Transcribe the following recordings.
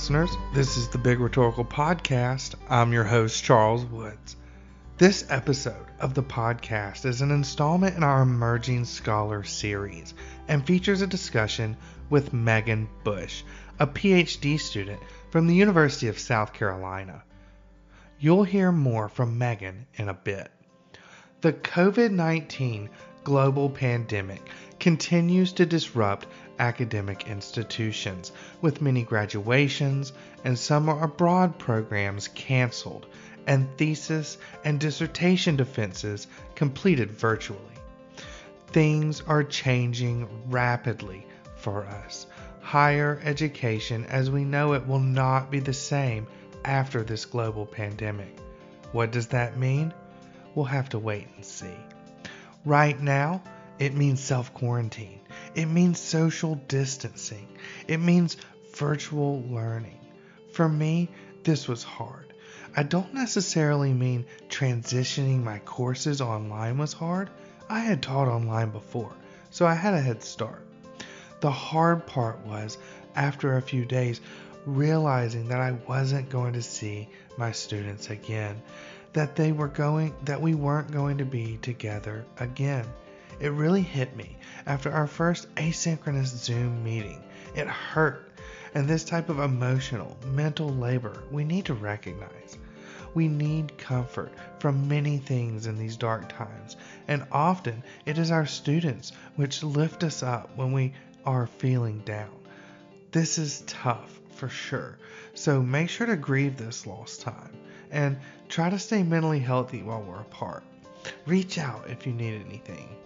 Listeners. This is the Big Rhetorical Podcast. I'm your host, Charles Woods. This episode of the podcast is an installment in our Emerging Scholar series and features a discussion with Megan Busch, a PhD student from the University of South Carolina. You'll hear more from Megan in a bit. The COVID 19 global pandemic continues to disrupt academic institutions, with many graduations and summer abroad programs canceled, and thesis and dissertation defenses completed virtually. Things are changing rapidly for us. Higher education as we know it will not be the same after this global pandemic. What does that mean? We'll have to wait and see. Right now, it means self quarantine. It means social distancing. It means virtual learning. For me, this was hard. I don't necessarily mean transitioning my courses online was hard. I had taught online before, so I had a head start. The hard part was, after a few days, realizing that I wasn't going to see my students again, that they were going that we weren't going to be together again. It really hit me after our first asynchronous Zoom meeting. It hurt. And this type of emotional, mental labor we need to recognize. We need comfort from many things in these dark times, and often it is our students which lift us up when we are feeling down. This is tough for sure, so make sure to grieve this lost time and try to stay mentally healthy while we're apart. Reach out if you need anything.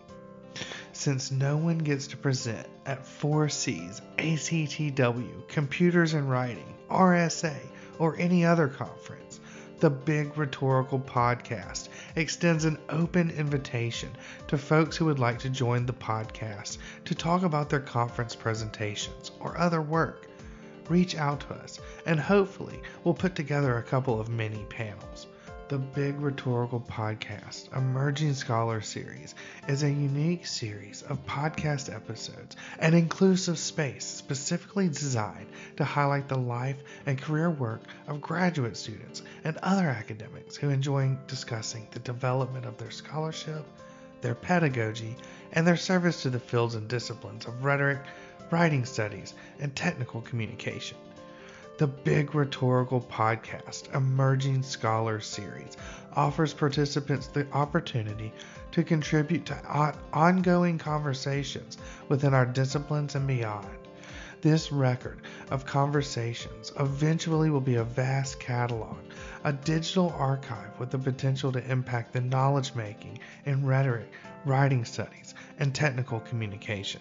Since no one gets to present at 4C's, ATTW, Computers and Writing, RSA, or any other conference, the Big Rhetorical Podcast extends an open invitation to folks who would like to join the podcast to talk about their conference presentations or other work. Reach out to us, and hopefully, we'll put together a couple of mini panels. The Big Rhetorical Podcast Emerging Scholar Series is a unique series of podcast episodes, an inclusive space specifically designed to highlight the life and career work of graduate students and other academics who enjoy discussing the development of their scholarship, their pedagogy, and their service to the fields and disciplines of rhetoric, writing studies, and technical communication. The Big Rhetorical Podcast Emerging Scholars Series offers participants the opportunity to contribute to ongoing conversations within our disciplines and beyond. This record of conversations eventually will be a vast catalog, a digital archive with the potential to impact the knowledge making in rhetoric, writing studies, and technical communication.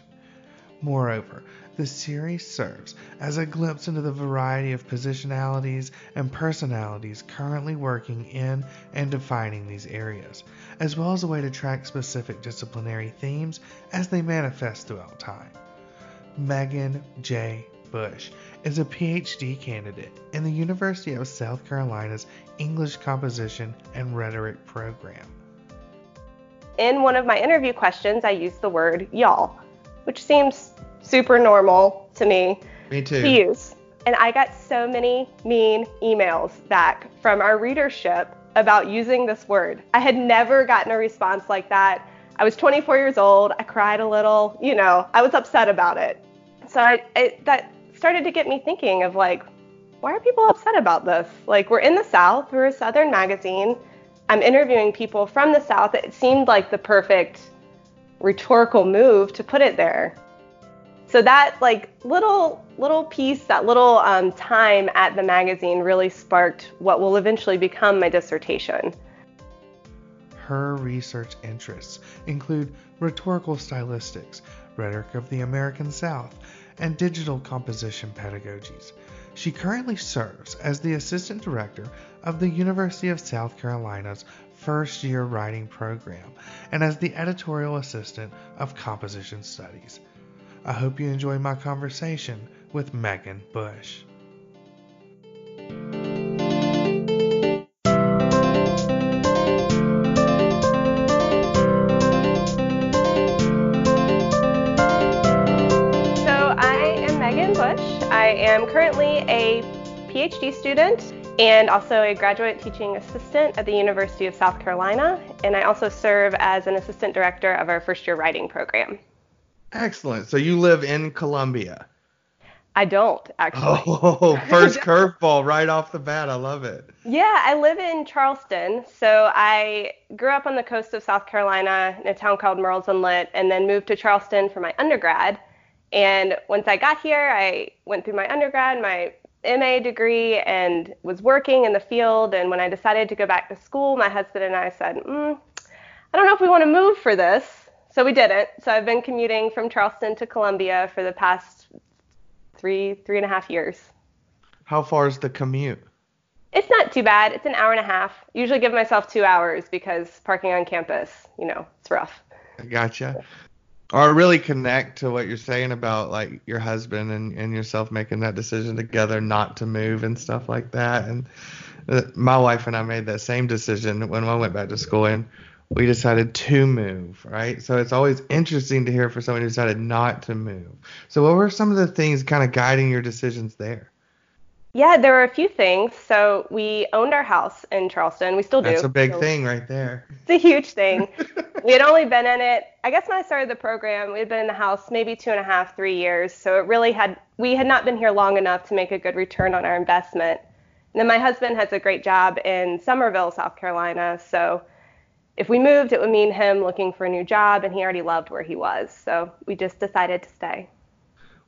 Moreover, the series serves as a glimpse into the variety of positionalities and personalities currently working in and defining these areas, as well as a way to track specific disciplinary themes as they manifest throughout time. Megan J. Busch is a PhD candidate in the University of South Carolina's English Composition and Rhetoric program. In one of my interview questions, I used the word y'all, which seems super normal to me, me too. to use. And I got so many mean emails back from our readership about using this word. I had never gotten a response like that. I was 24 years old. I cried a little, you know, I was upset about it. So I, it, that started to get me thinking of like, why are people upset about this? Like, we're in the South, we're a Southern magazine. I'm interviewing people from the South. It seemed like the perfect rhetorical move to put it there. So that like little little piece, that little um, time at the magazine really sparked what will eventually become my dissertation. Her research interests include rhetorical stylistics, rhetoric of the American South, and digital composition pedagogies. She currently serves as the assistant director of the University of South Carolina's first year writing program and as the editorial assistant of composition studies. I hope you enjoy my conversation with Megan Busch. So I am Megan Busch. I am currently a PhD student and also a graduate teaching assistant at the University of South Carolina. And I also serve as an assistant director of our first year writing program. Excellent. So you live in Columbia. I don't actually. Oh, first curveball right off the bat. I love it. Yeah, I live in Charleston. So I grew up on the coast of South Carolina in a town called Murrells Inlet and then moved to Charleston for my undergrad. And once I got here, I went through my undergrad, my MA degree, and was working in the field. And when I decided to go back to school, my husband and I said, mm, I don't know if we want to move for this. So we didn't. So I've been commuting from Charleston to Columbia for the past three, three and a half years. How far is the commute? It's not too bad. It's an hour and a half. Usually give myself two hours because parking on campus, you know, it's rough. I gotcha. Or really connect to what you're saying about like your husband and, and yourself making that decision together not to move and stuff like that. And uh, my wife and I made that same decision when I went back to school and we decided to move, right? So it's always interesting to hear for someone who decided not to move. So what were some of the things kind of guiding your decisions there? Yeah, there were a few things. So we owned our house in Charleston. We still do. That's a big so thing right there. It's a huge thing. we had only been in it, I guess when I started the program, we had been in the house maybe two and a half, three years. So it really had, we had not been here long enough to make a good return on our investment. And then my husband has a great job in Summerville, South Carolina. So if we moved, it would mean him looking for a new job, and he already loved where he was. So we just decided to stay.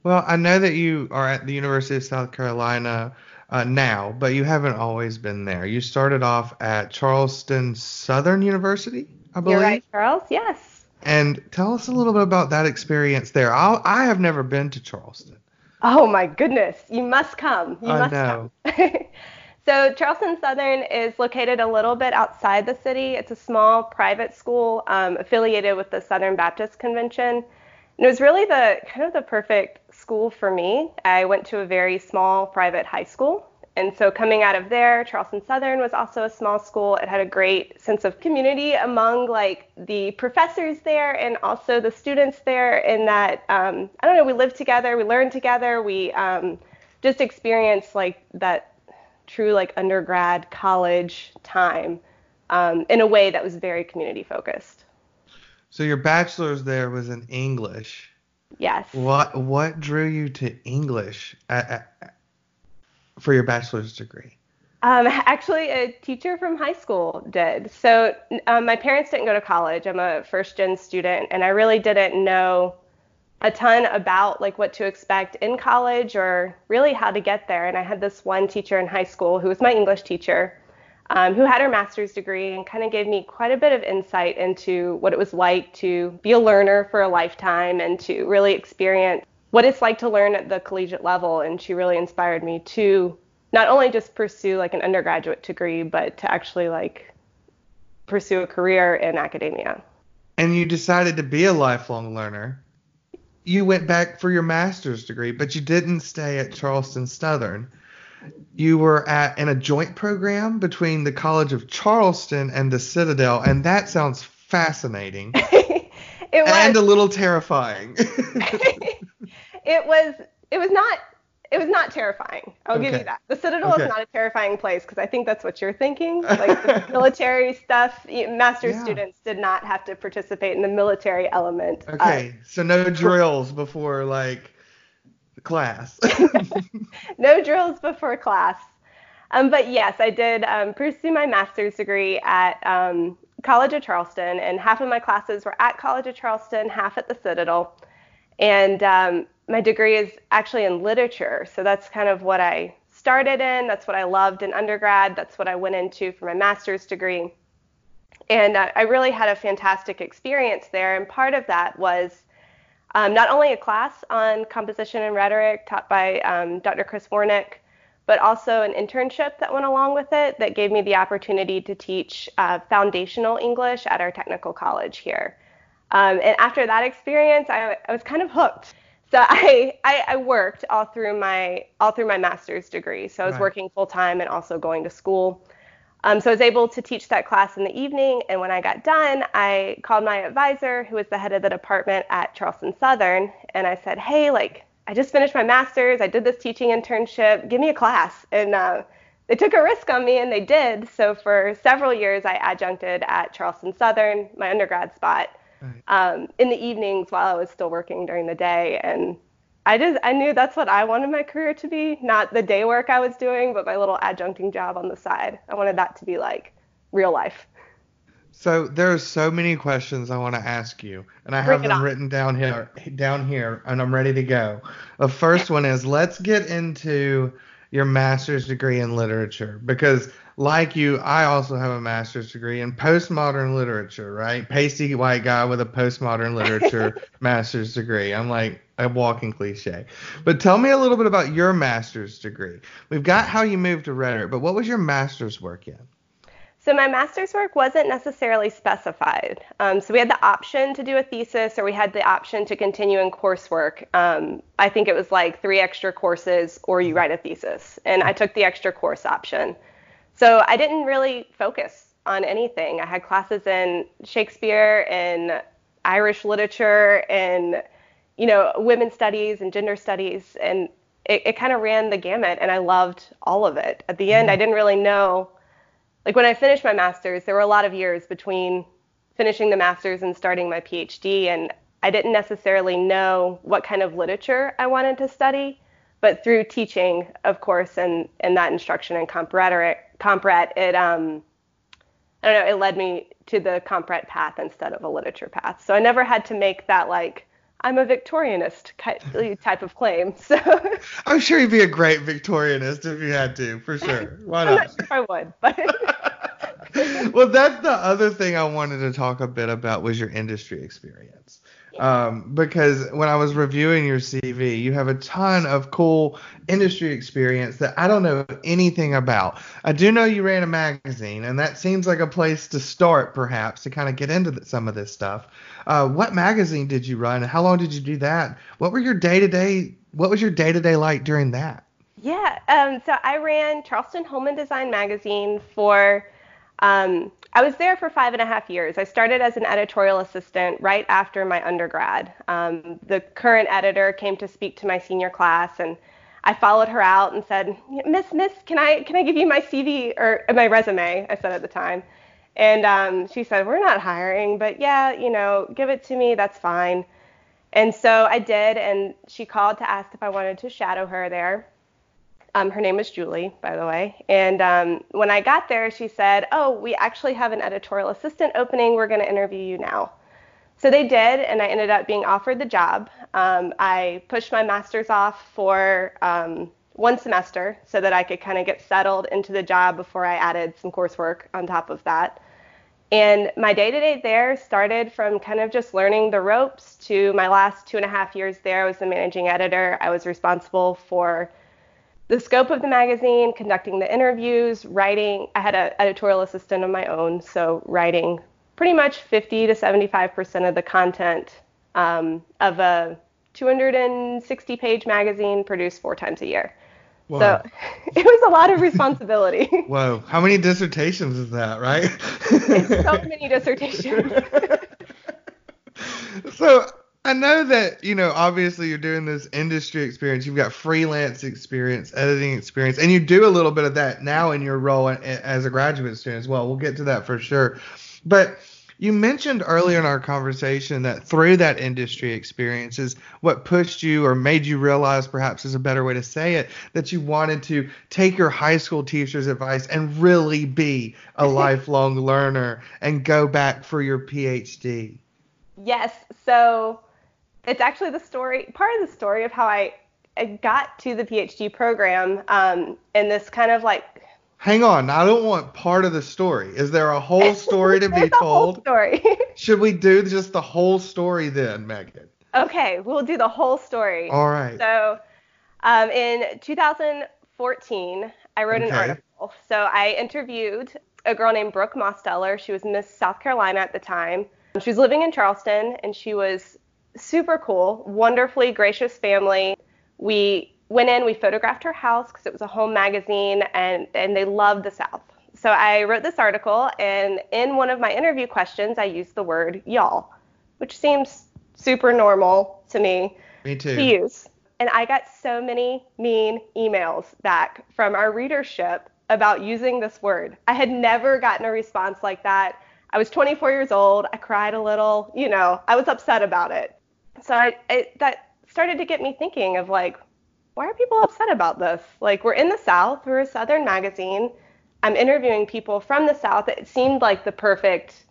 Well, I know that you are at the University of South Carolina uh, now, but you haven't always been there. You started off at Charleston Southern University, I believe. You're right, Charles. Yes. And tell us a little bit about that experience there. I'll, I have never been to Charleston. Oh my goodness, you must come. You I must know. come. so Charleston Southern is located a little bit outside the city. It's a small private school um, affiliated with the Southern Baptist Convention. And it was really the kind of the perfect school for me. I went to a very small private high school. And so coming out of there, Charleston Southern was also a small school. It had a great sense of community among like the professors there and also the students there in that, um, I don't know, we lived together, we learned together, we um, just experienced like that true like undergrad college time um, in a way that was very community focused. So your bachelor's there was in English. Yes. What what drew you to English at, at, for your bachelor's degree? Um, actually, a teacher from high school did. So um, my parents didn't go to college. I'm a first gen student, and I really didn't know a ton about like what to expect in college or really how to get there. And I had this one teacher in high school who was my English teacher, um, who had her master's degree and kind of gave me quite a bit of insight into what it was like to be a learner for a lifetime and to really experience what it's like to learn at the collegiate level. And she really inspired me to not only just pursue like an undergraduate degree, but to actually like pursue a career in academia. And you decided to be a lifelong learner. You went back for your master's degree, but you didn't stay at Charleston Southern you were at in a joint program between the College of Charleston and the Citadel, and that sounds fascinating. it was and a little terrifying. it was it was not it was not terrifying. I'll give you that. The Citadel Okay. is not a terrifying place because I think that's what you're thinking. Like the military stuff, master's Yeah. students did not have to participate in the military element. Uh, Okay, so no drills before like class. no drills before class. Um, but yes, I did um, pursue my master's degree at um, College of Charleston, and half of my classes were at College of Charleston, half at the Citadel. And um, my degree is actually in literature, so that's kind of what I started in. That's what I loved in undergrad. That's what I went into for my master's degree. And uh, I really had a fantastic experience there. And part of that was um, not only a class on composition and rhetoric taught by um, Dr. Chris Warnick, but also an internship that went along with it that gave me the opportunity to teach uh, foundational English at our technical college here. Um, and after that experience, I, I was kind of hooked. So I, I, I worked all through my all through my master's degree. So I was Right. working full time and also going to school. Um, so I was able to teach that class in the evening, and when I got done, I called my advisor, who was the head of the department at Charleston Southern, and I said, "Hey, like, I just finished my master's. I did this teaching internship. Give me a class. And uh, they took a risk on me and they did. So for several years, I adjuncted at Charleston Southern, my undergrad spot, right. um, in the evenings while I was still working during the day. And I just I knew that's what I wanted my career to be, not the day work I was doing, but my little adjuncting job on the side. I wanted that to be like real life. So there are so many questions I want to ask you, and I Bring have them written down here, down here, and I'm ready to go. The first one is let's get into your master's degree in literature because like you, I also have a master's degree in postmodern literature, right? Pasty white guy with a postmodern literature master's degree. I'm like a walking cliche. But tell me a little bit about your master's degree. We've got how you moved to rhetoric, but what was your master's work in? So my master's work wasn't necessarily specified. Um, so we had the option to do a thesis, or we had the option to continue in coursework. Um, I think it was like three extra courses, or you write a thesis, and I took the extra course option. So I didn't really focus on anything. I had classes in Shakespeare and Irish literature and you know women's studies and gender studies and it, it kind of ran the gamut and I loved all of it. At the end, I mm-hmm. didn't really know like when I finished my master's, there were a lot of years between finishing the master's and starting my PhD and I didn't necessarily know what kind of literature I wanted to study, but through teaching, of course, and, and that instruction in comp compret, it um, I don't know, it led me to the compret path instead of a literature path. So I never had to make that like I'm a Victorianist type of claim. So I'm sure you'd be a great Victorianist if you had to, for sure. Why not? Not sure I would, but well, that's the other thing I wanted to talk a bit about was your industry experience. Um, because when I was reviewing your CV, you have a ton of cool industry experience that I don't know anything about. I do know you ran a magazine, and that seems like a place to start, perhaps, to kind of get into the, some of this stuff. Uh, what magazine did you run? How long did you do that? What were your day to day? What was your day to day like during that? Yeah, um, so I ran Charleston Home and Design magazine for um, I was there for five and a half years. I started as an editorial assistant right after my undergrad. Um, the current editor came to speak to my senior class, and I followed her out and said, "Miss, Miss, can I can I give you my CV or my resume?" I said at the time, and um, she said, "We're not hiring, but yeah, you know, give it to me. That's fine." And so I did, and she called to ask if I wanted to shadow her there. Um, her name is Julie, by the way. And um, when I got there, she said, Oh, we actually have an editorial assistant opening. We're going to interview you now. So they did, and I ended up being offered the job. Um, I pushed my master's off for um, one semester so that I could kind of get settled into the job before I added some coursework on top of that. And my day to day there started from kind of just learning the ropes to my last two and a half years there. I was the managing editor. I was responsible for the scope of the magazine, conducting the interviews, writing. I had an editorial assistant of my own, so writing pretty much 50 to 75% of the content um, of a 260 page magazine produced four times a year. Whoa. So it was a lot of responsibility. Whoa, how many dissertations is that, right? it's so many dissertations. so I know that, you know, obviously you're doing this industry experience. You've got freelance experience, editing experience, and you do a little bit of that now in your role as a graduate student as well. We'll get to that for sure. But you mentioned earlier in our conversation that through that industry experience is what pushed you or made you realize, perhaps is a better way to say it, that you wanted to take your high school teacher's advice and really be a lifelong learner and go back for your PhD. Yes. So it's actually the story, part of the story of how I, I got to the PhD program um, in this kind of like. Hang on, I don't want part of the story. Is there a whole story to be told? story. Should we do just the whole story then, Megan? Okay, we'll do the whole story. All right. So, um, in 2014, I wrote okay. an article. So I interviewed a girl named Brooke Mosteller. She was Miss South Carolina at the time. She was living in Charleston, and she was super cool, wonderfully gracious family. We went in, we photographed her house because it was a home magazine, and, and they loved the South. So I wrote this article, and in one of my interview questions, I used the word y'all, which seems super normal to me, me too. to use. and I got so many mean emails back from our readership about using this word. I had never gotten a response like that. I was 24 years old. I cried a little, you know, I was upset about it. So I, it, that started to get me thinking of like, why are people upset about this? Like, we're in the South, we're a Southern magazine. I'm interviewing people from the South. It seemed like the perfect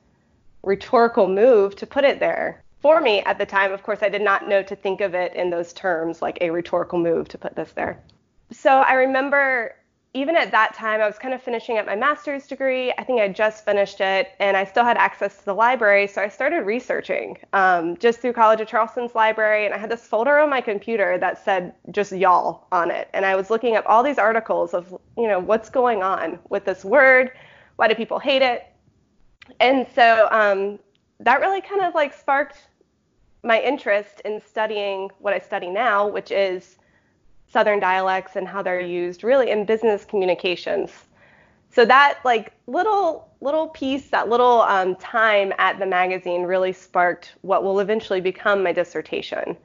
rhetorical move to put it there. For me at the time, of course, I did not know to think of it in those terms, like a rhetorical move to put this there. So I remember even at that time, I was kind of finishing up my master's degree. I think I just finished it, and I still had access to the library. So I started researching um, just through College of Charleston's library, and I had this folder on my computer that said just y'all on it. And I was looking up all these articles of, you know, what's going on with this word, why do people hate it? And so um, that really kind of like sparked my interest in studying what I study now, which is Southern dialects and how they're used really in business communications. So that like little little piece, that little um, time at the magazine really sparked what will eventually become my dissertation.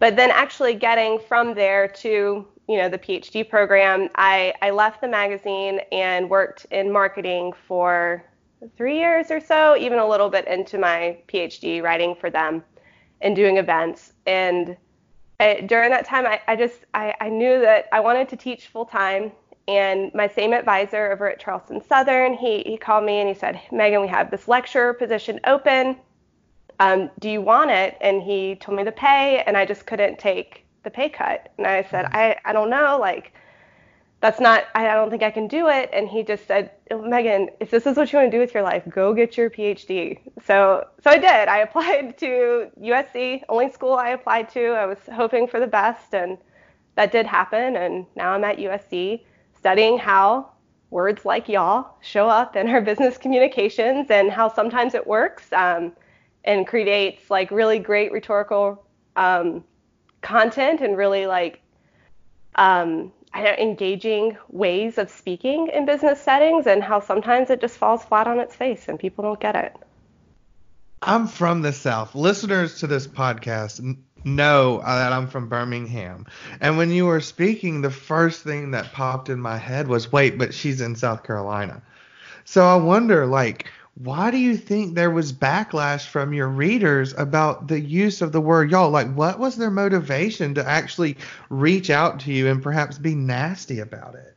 But then actually getting from there to you know the PhD program, I, I left the magazine and worked in marketing for three years or so, even a little bit into my PhD, writing for them and doing events. And I, during that time, I, I just I, I knew that I wanted to teach full time. And my same advisor over at Charleston Southern, he, he called me and he said, Megan, we have this lecturer position open. Um, do you want it? And he told me the pay, and I just couldn't take the pay cut. And I said, mm-hmm. I, I don't know. Like, that's not I don't think I can do it. And he just said Megan if this is what you want to do with your life go get your PhD so so I did. I applied to USC only school I applied to. I was hoping for the best and that did happen. And now I'm at USC studying how words like y'all show up in our business communications and how sometimes it works um, and creates like really great rhetorical um, content and really like um, engaging ways of speaking in business settings and how sometimes it just falls flat on its face and people don't get it. I'm from the South. Listeners to this podcast know uh, that I'm from Birmingham. And when you were speaking, the first thing that popped in my head was wait, but she's in South Carolina. So I wonder, like, why do you think there was backlash from your readers about the use of the word y'all? Like, what was their motivation to actually reach out to you and perhaps be nasty about it?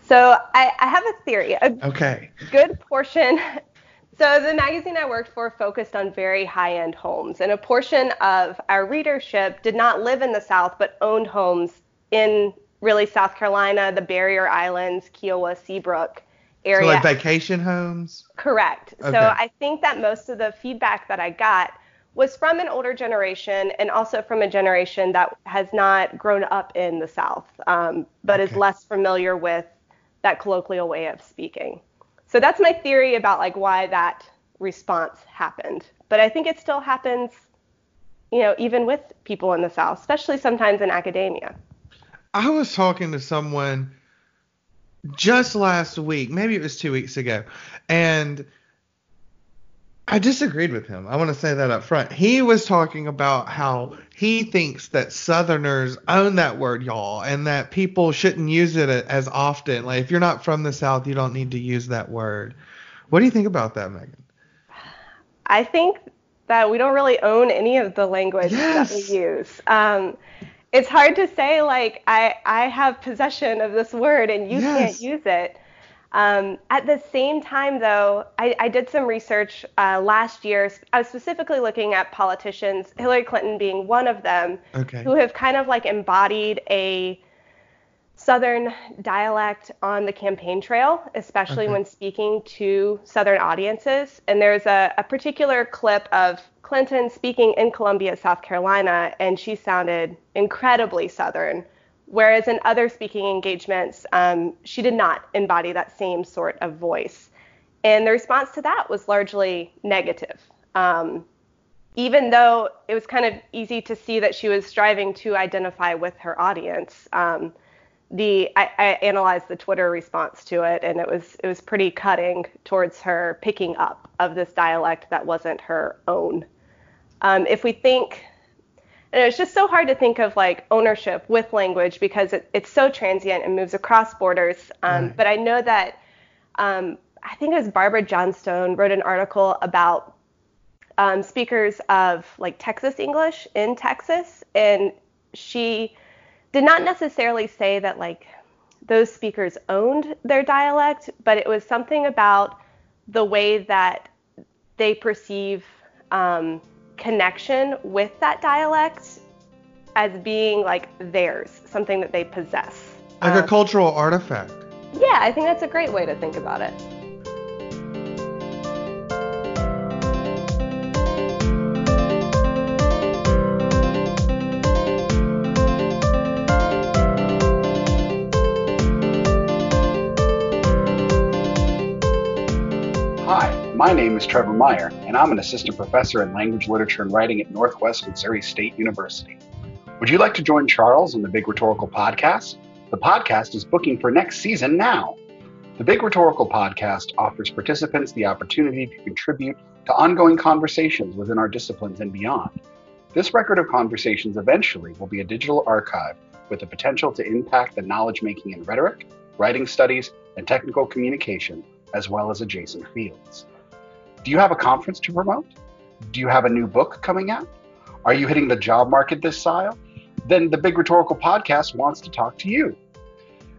So I, I have a theory. A okay. Good portion. So the magazine I worked for focused on very high-end homes, and a portion of our readership did not live in the South but owned homes in really South Carolina, the Barrier Islands, Kiawah, Seabrook area. So like vacation homes? Correct. Okay. So I think that most of the feedback that I got was from an older generation and also from a generation that has not grown up in the South, um, but okay. is less familiar with that colloquial way of speaking. So that's my theory about like why that response happened. But I think it still happens, you know, even with people in the South, especially sometimes in academia. I was talking to someone just last week, maybe it was two weeks ago, and I disagreed with him. I want to say that up front. He was talking about how he thinks that Southerners own that word, y'all, and that people shouldn't use it as often. Like, if you're not from the South, you don't need to use that word. What do you think about that, Megan? I think that we don't really own any of the language yes. that we use. Um, it's hard to say like I I have possession of this word and you yes. can't use it. Um, at the same time, though, I, I did some research uh, last year. I was specifically looking at politicians, Hillary Clinton being one of them, okay. who have kind of like embodied a Southern dialect on the campaign trail, especially okay. when speaking to Southern audiences. And there's a, a particular clip of Clinton speaking in Columbia, South Carolina, and she sounded incredibly Southern. Whereas in other speaking engagements, um, she did not embody that same sort of voice. And the response to that was largely negative. Um, even though it was kind of easy to see that she was striving to identify with her audience, um, the I, I, analyzed the Twitter response to it, and it was it was pretty cutting towards her picking up of this dialect that wasn't her own. Um, if we think, And it was just so hard to think of like ownership with language because it, it's so transient and moves across borders. Um, right. But I know that um, I think it was Barbara Johnstone wrote an article about um, speakers of like Texas English in Texas, and she did not necessarily say that like those speakers owned their dialect, but it was something about the way that they perceive um, connection with that dialect as being like theirs, something that they possess. Like um, a cultural artifact. Yeah, I think that's a great way to think about it. My name is Trevor Meyer, and I'm an assistant professor in language, literature, and writing at Northwest Missouri State University. Would you like to join Charles on the Big Rhetorical Podcast? The podcast is booking for next season now. The Big Rhetorical Podcast offers participants the opportunity to contribute to ongoing conversations within our disciplines and beyond. This record of conversations eventually will be a digital archive with the potential to impact the knowledge making in rhetoric, writing studies, and technical communication, as well as adjacent fields. Do you have a conference to promote? Do you have a new book coming out? Are you hitting the job market this style? Then the Big Rhetorical Podcast wants to talk to you.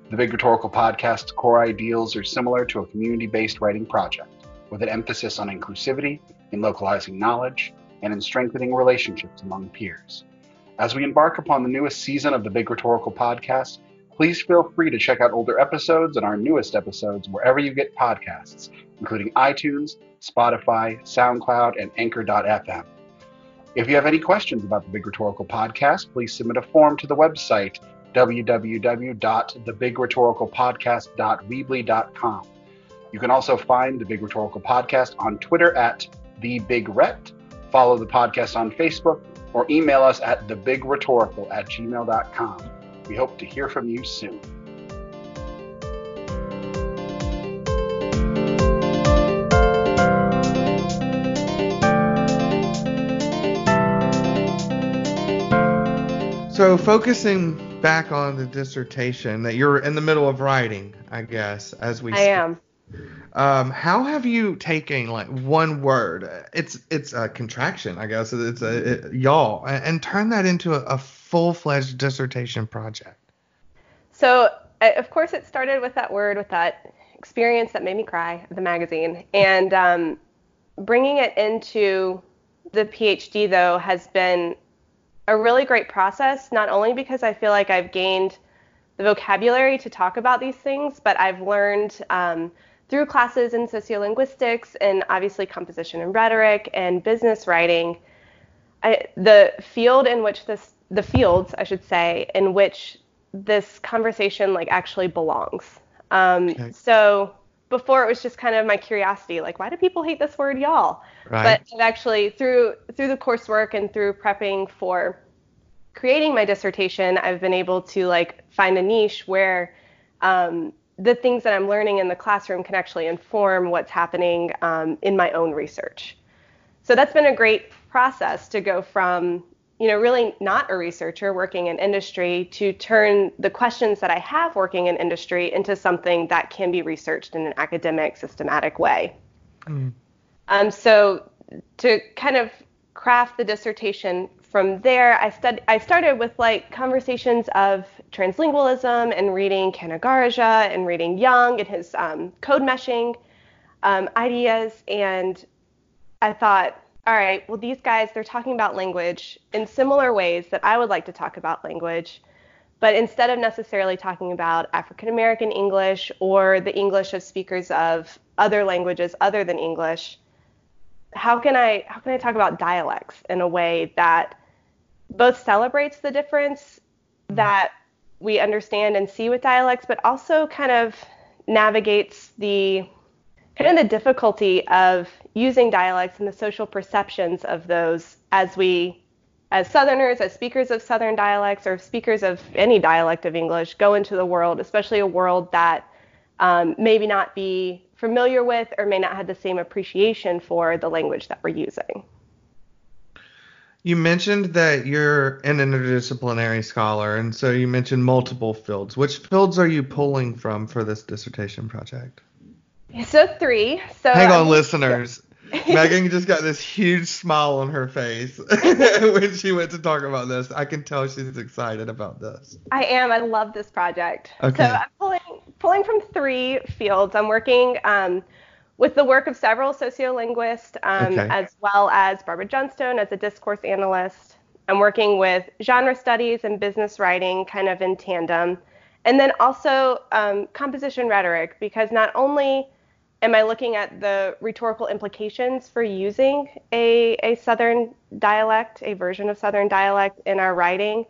The Big Rhetorical Podcast's core ideals are similar to a community based writing project, with an emphasis on inclusivity, in localizing knowledge, and in strengthening relationships among peers. As we embark upon the newest season of the Big Rhetorical Podcast, please feel free to check out older episodes and our newest episodes wherever you get podcasts, including iTunes, Spotify, SoundCloud, and Anchor.fm. If you have any questions about the Big Rhetorical Podcast, please submit a form to the website www.thebigRhetoricalpodcast.weebly.com. You can also find the Big Rhetorical Podcast on Twitter at TheBigRhet, follow the podcast on Facebook, or email us at thebigRhetorical at gmail.com. We hope to hear from you soon. So focusing back on the dissertation that you're in the middle of writing, I guess, as we. I am. Um, how have you taken like one word? It's it's a contraction, I guess. It's a it, y'all, and, and turn that into a, a full-fledged dissertation project. So of course it started with that word, with that experience that made me cry, the magazine, and um, bringing it into the PhD though has been a really great process, not only because I feel like I've gained the vocabulary to talk about these things, but I've learned um, through classes in sociolinguistics and obviously composition and rhetoric and business writing, I, the field in which this, the fields, I should say, in which this conversation like actually belongs. Um, okay. So before it was just kind of my curiosity, like why do people hate this word y'all? Right. But actually through through the coursework and through prepping for creating my dissertation, I've been able to like find a niche where um, the things that I'm learning in the classroom can actually inform what's happening um, in my own research. So that's been a great process to go from you know, really not a researcher working in industry to turn the questions that I have working in industry into something that can be researched in an academic, systematic way. Mm. Um, so to kind of craft the dissertation from there, I, stud- I started with like conversations of translingualism and reading Canagarajah and reading Young and his um, code meshing um, ideas. And I thought, all right, well, these guys, they're talking about language in similar ways that I would like to talk about language. But instead of necessarily talking about African American English or the English of speakers of other languages other than English, how can I how can I talk about dialects in a way that both celebrates the difference that we understand and see with dialects, but also kind of navigates the kind of the difficulty of using dialects and the social perceptions of those as we as southerners as speakers of southern dialects or speakers of any dialect of english go into the world especially a world that um, maybe not be familiar with or may not have the same appreciation for the language that we're using You mentioned that you're an interdisciplinary scholar, and so you mentioned multiple fields. Which fields are you pulling from for this dissertation project? So three. So hang on, um, listeners. Megan just got this huge smile on her face when she went to talk about this. I can tell she's excited about this. I am. I love this project. Okay. So I'm pulling pulling from three fields. I'm working um, with the work of several sociolinguists, um, okay. as well as Barbara Johnstone as a discourse analyst. I'm working with genre studies and business writing kind of in tandem. And then also um, composition rhetoric, because not only am I looking at the rhetorical implications for using a, a Southern dialect, a version of Southern dialect in our writing,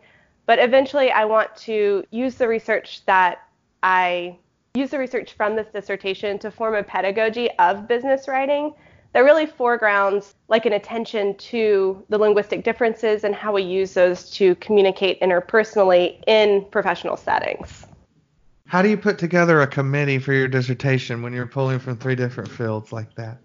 but eventually I want to use the research that I use the research from this dissertation to form a pedagogy of business writing that really foregrounds like an attention to the linguistic differences and how we use those to communicate interpersonally in professional settings. How do you put together a committee for your dissertation when you're pulling from three different fields like that?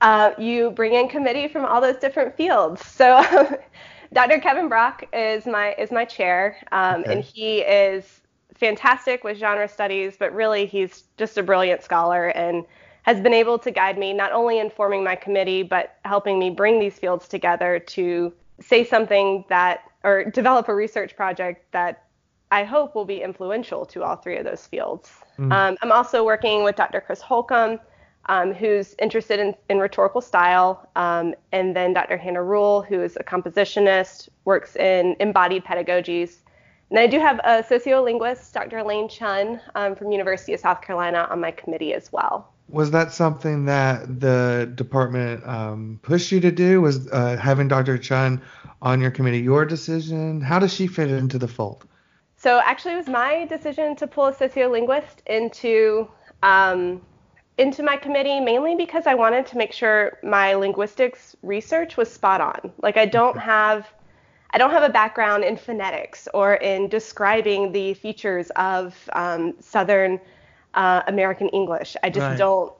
Uh, you bring in committee from all those different fields. So Dr. Kevin Brock is my is my chair, um, okay. and he is fantastic with genre studies, but really he's just a brilliant scholar and has been able to guide me not only in forming my committee, but helping me bring these fields together to say something that or develop a research project that I hope will be influential to all three of those fields. Mm. Um, I'm also working with Dr. Chris Holcomb, um, who's interested in, in rhetorical style, um, and then Dr. Hannah Rule, who is a compositionist, works in embodied pedagogies, and I do have a sociolinguist, Dr. Elaine Chun um, from University of South Carolina, on my committee as well. Was that something that the department um, pushed you to do? Was uh, having Dr. Chun on your committee your decision? How does she fit into the fold? So actually, it was my decision to pull a sociolinguist into um, into my committee mainly because I wanted to make sure my linguistics research was spot on. Like I don't have I don't have a background in phonetics or in describing the features of um, Southern uh, American English. I just right. don't.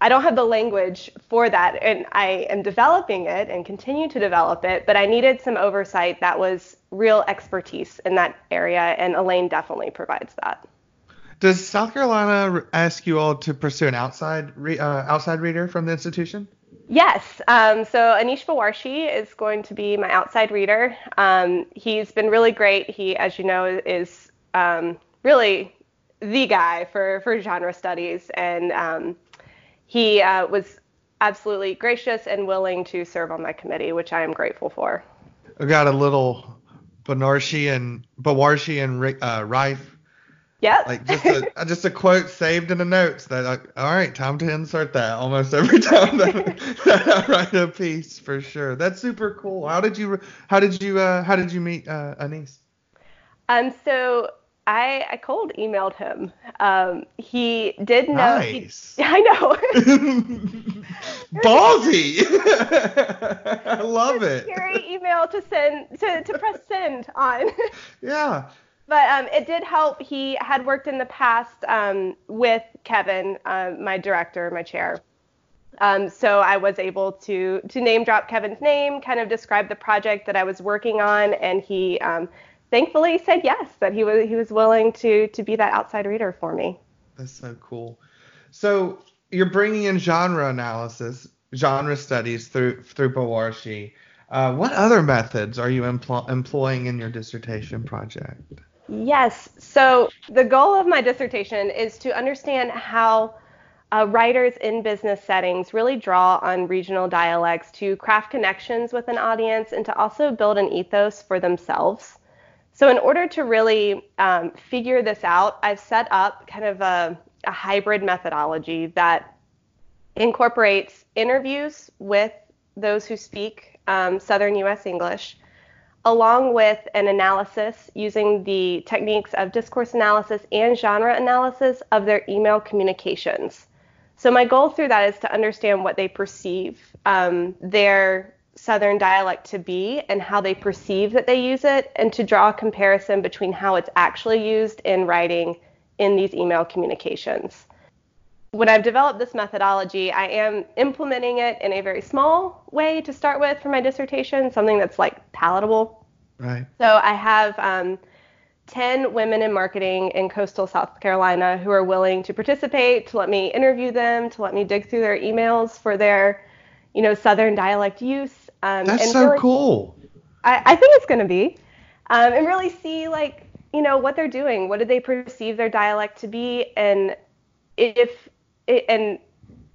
I don't have the language for that, and I am developing it and continue to develop it. But I needed some oversight that was real expertise in that area, and Elaine definitely provides that. Does South Carolina ask you all to pursue an outside re- uh, outside reader from the institution? Yes. Um, so Anis Bawarshi is going to be my outside reader. Um, he's been really great. He, as you know, is um, really the guy for, for genre studies, and um, he uh, was absolutely gracious and willing to serve on my committee, which I am grateful for. I got a little Banarshi and Bawarshi and uh, Reiff Yep. Like just a just a quote saved in the notes that like, all right, time to insert that almost every time that, that I write a piece for sure. That's super cool. How did you how did you uh, how did you meet uh, Anis? Um, so I I cold emailed him. Um, he did know. Nice. He, I know. Ballsy. I love it. Scary email to send to to press send on. yeah but um, it did help. He had worked in the past um, with Kevin, uh, my director, my chair. Um, so I was able to to name drop Kevin's name, kind of describe the project that I was working on, and he um, thankfully he said yes, that he was he was willing to to be that outside reader for me. That's so cool. So you're bringing in genre analysis, genre studies through through Bawarshi. Uh, what other methods are you empl- employing in your dissertation project? Yes. So the goal of my dissertation is to understand how uh, writers in business settings really draw on regional dialects to craft connections with an audience and to also build an ethos for themselves. So, in order to really um, figure this out, I've set up kind of a, a hybrid methodology that incorporates interviews with those who speak um, Southern US English along with an analysis using the techniques of discourse analysis and genre analysis of their email communications. So, my goal through that is to understand what they perceive um, their Southern dialect to be and how they perceive that they use it, and to draw a comparison between how it's actually used in writing in these email communications. when I've developed this methodology, I am implementing it in a very small way to start with for my dissertation, something that's like palatable. Right. So I have um, 10 women in marketing in coastal South Carolina who are willing to participate, to let me interview them, to let me dig through their emails for their, you know, Southern dialect use. Um, that's so really, cool. I, I, think it's going to be, um, and really see like, you know, what they're doing. What do they perceive their dialect to be, and if and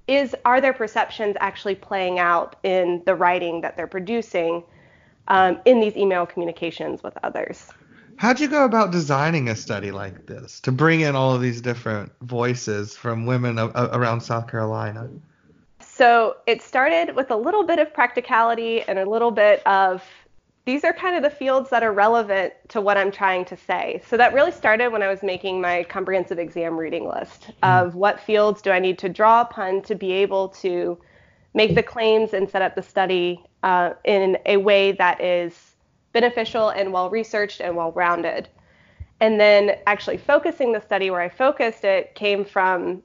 is are their perceptions actually playing out in the writing that they're producing um, in these email communications with others? How'd you go about designing a study like this to bring in all of these different voices from women a- around South Carolina? So it started with a little bit of practicality and a little bit of these are kind of the fields that are relevant to what I'm trying to say. So that really started when I was making my comprehensive exam reading list of mm. what fields do I need to draw upon to be able to make the claims and set up the study uh, in a way that is beneficial and well researched and well rounded. And then actually focusing the study where I focused it came from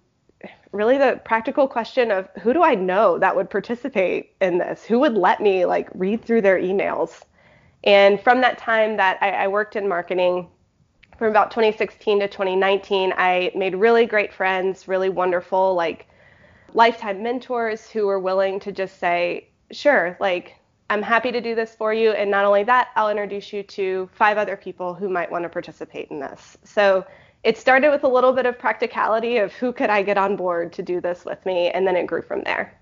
really the practical question of who do I know that would participate in this? Who would let me like read through their emails? And from that time that I, I worked in marketing, from about 2016 to 2019, I made really great friends, really wonderful, like lifetime mentors who were willing to just say, sure, like I'm happy to do this for you. And not only that, I'll introduce you to five other people who might want to participate in this. So it started with a little bit of practicality of who could I get on board to do this with me, and then it grew from there.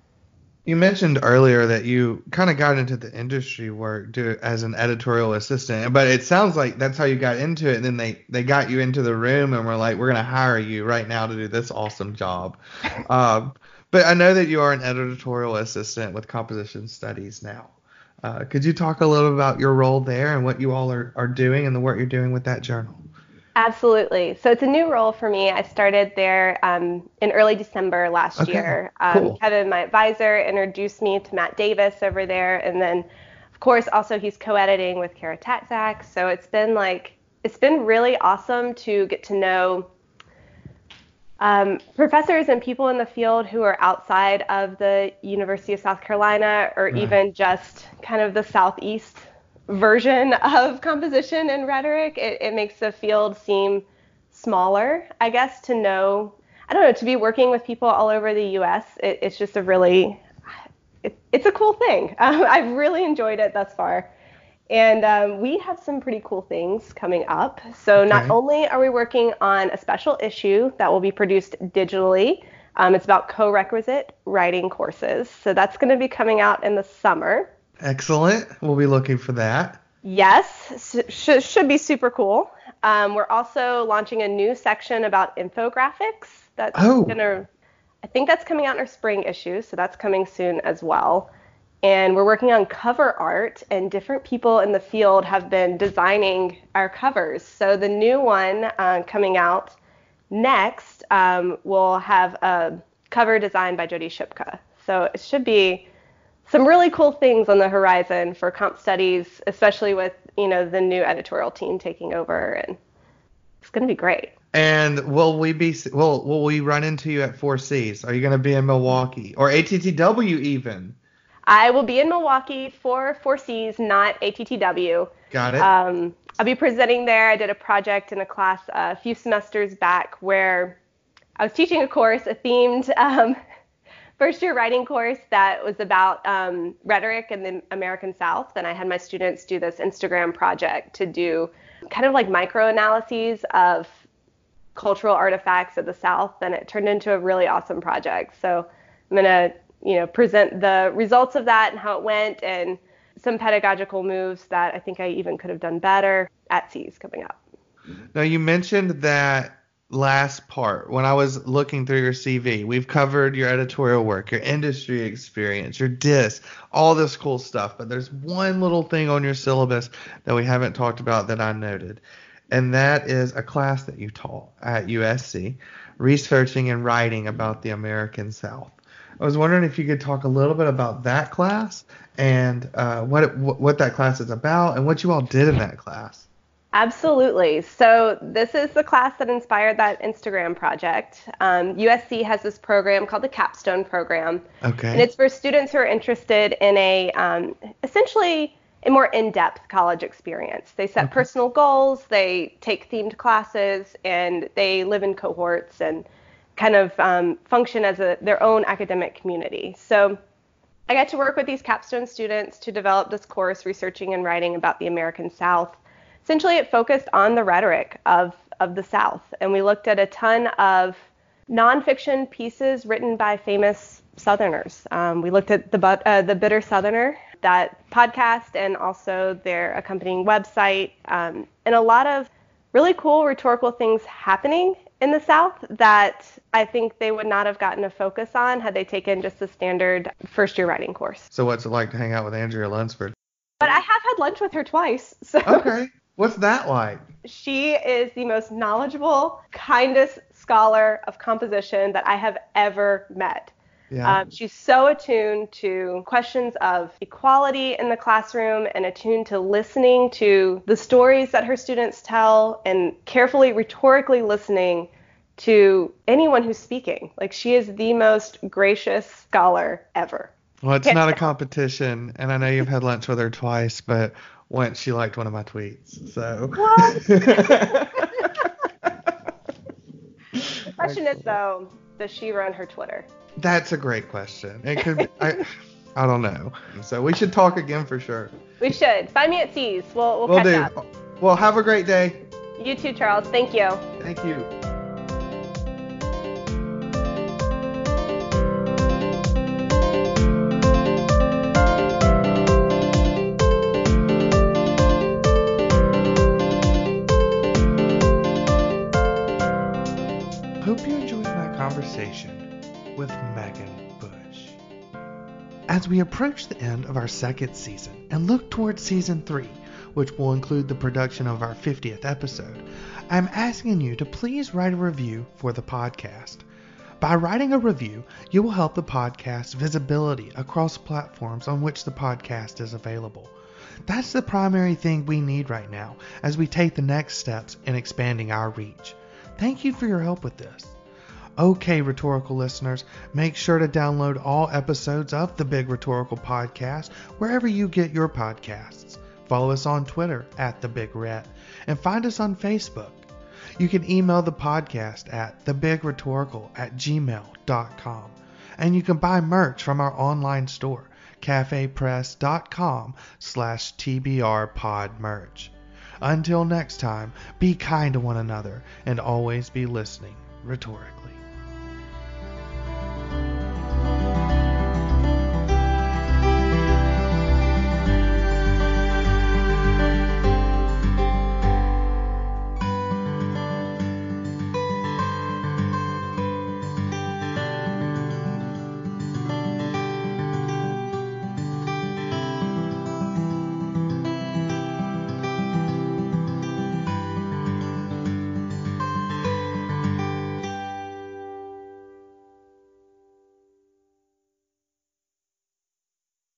You mentioned earlier that you kind of got into the industry work do, as an editorial assistant, but it sounds like that's how you got into it. And then they, they got you into the room and were like, we're going to hire you right now to do this awesome job. um, but I know that you are an editorial assistant with composition studies now. Uh, could you talk a little about your role there and what you all are, are doing and the work you're doing with that journal? Absolutely. So it's a new role for me. I started there um, in early December last okay. year. Um, cool. Kevin, my advisor, introduced me to Matt Davis over there, and then, of course, also he's co-editing with Kara Taczak. So it's been like it's been really awesome to get to know um, professors and people in the field who are outside of the University of South Carolina, or right. even just kind of the southeast version of composition and rhetoric. It, it makes the field seem smaller, I guess, to know. I don't know, to be working with people all over the U.S. It, it's just a really, it, it's a cool thing. Um, I've really enjoyed it thus far. And um, we have some pretty cool things coming up. So, okay. not only are we working on a special issue that will be produced digitally, um, it's about co requisite writing courses. So, that's going to be coming out in the summer. Excellent. We'll be looking for that. Yes, sh- should be super cool. Um, we're also launching a new section about infographics. That's oh. gonna, I think that's coming out in our spring issue, so that's coming soon as well. And we're working on cover art, and different people in the field have been designing our covers. So the new one uh, coming out next um, will have a cover designed by Jody Shipka. So it should be some really cool things on the horizon for comp studies, especially with you know the new editorial team taking over, and it's going to be great. And will we be will will we run into you at Four Cs? Are you going to be in Milwaukee or ATTW even? I will be in Milwaukee for Four Cs, not ATTW. Got it. Um, I'll be presenting there. I did a project in a class a few semesters back where I was teaching a course, a themed um, first year writing course that was about um, rhetoric in the American South. And I had my students do this Instagram project to do kind of like micro analyses of cultural artifacts of the South. And it turned into a really awesome project. So I'm going to, you know, present the results of that and how it went and some pedagogical moves that I think I even could have done better at C's coming up. Now you mentioned that last part when I was looking through your CV. We've covered your editorial work, your industry experience, your DIS, all this cool stuff. But there's one little thing on your syllabus that we haven't talked about that I noted, and that is a class that you taught at USC, researching and writing about the American South. I was wondering if you could talk a little bit about that class and uh, what it, what that class is about and what you all did in that class. Absolutely. So, this is the class that inspired that Instagram project. Um, USC has this program called the Capstone Program. Okay. And it's for students who are interested in a um, essentially a more in-depth college experience. They set Okay. personal goals, they take themed classes, and they live in cohorts and kind of um, function as a, their own academic community. So I got to work with these capstone students to develop this course, researching and writing about the American South. Essentially, it focused on the rhetoric of, of the South, and we looked at a ton of nonfiction pieces written by famous Southerners. Um, we looked at the But- uh, the Bitter Southerner, that podcast, and also their accompanying website, um, and a lot of really cool rhetorical things happening in the South that I think they would not have gotten a focus on had they taken just the standard first year writing course. So what's it like to hang out with Andrea Lunsford? But I have had lunch with her twice. So Okay. What's that like? she is the most knowledgeable, kindest scholar of composition that I have ever met. Yeah. Um, she's so attuned to questions of equality in the classroom and attuned to listening to the stories that her students tell and carefully rhetorically listening to anyone who's speaking. Like she is the most gracious scholar ever. well, it's can't not a competition, and I know you've had lunch with her twice, but once she liked one of my tweets. So. The question is though, does she run her Twitter? That's a great question. It could. Be, I. I don't know. So we should talk again for sure. We should. Find me at C's. We'll, we'll We'll catch do. up. Well, have a great day. You too, Charles. Thank you. Thank you. As we approach the end of our second season and look towards season three, which will include the production of our 50th episode, I'm asking you to please write a review for the podcast. By writing a review, you will help the podcast's visibility across platforms on which the podcast is available. That's the primary thing we need right now as we take the next steps in expanding our reach. Thank you for your help with this. Okay, rhetorical listeners, make sure to download all episodes of the Big Rhetorical Podcast wherever you get your podcasts. Follow us on Twitter at The Big Rhet and find us on Facebook. You can email the podcast at thebigrhetorical at gmail.com. And you can buy merch from our online store, cafepress.com slash tbrpodmerch. Until next time, be kind to one another and always be listening rhetorically.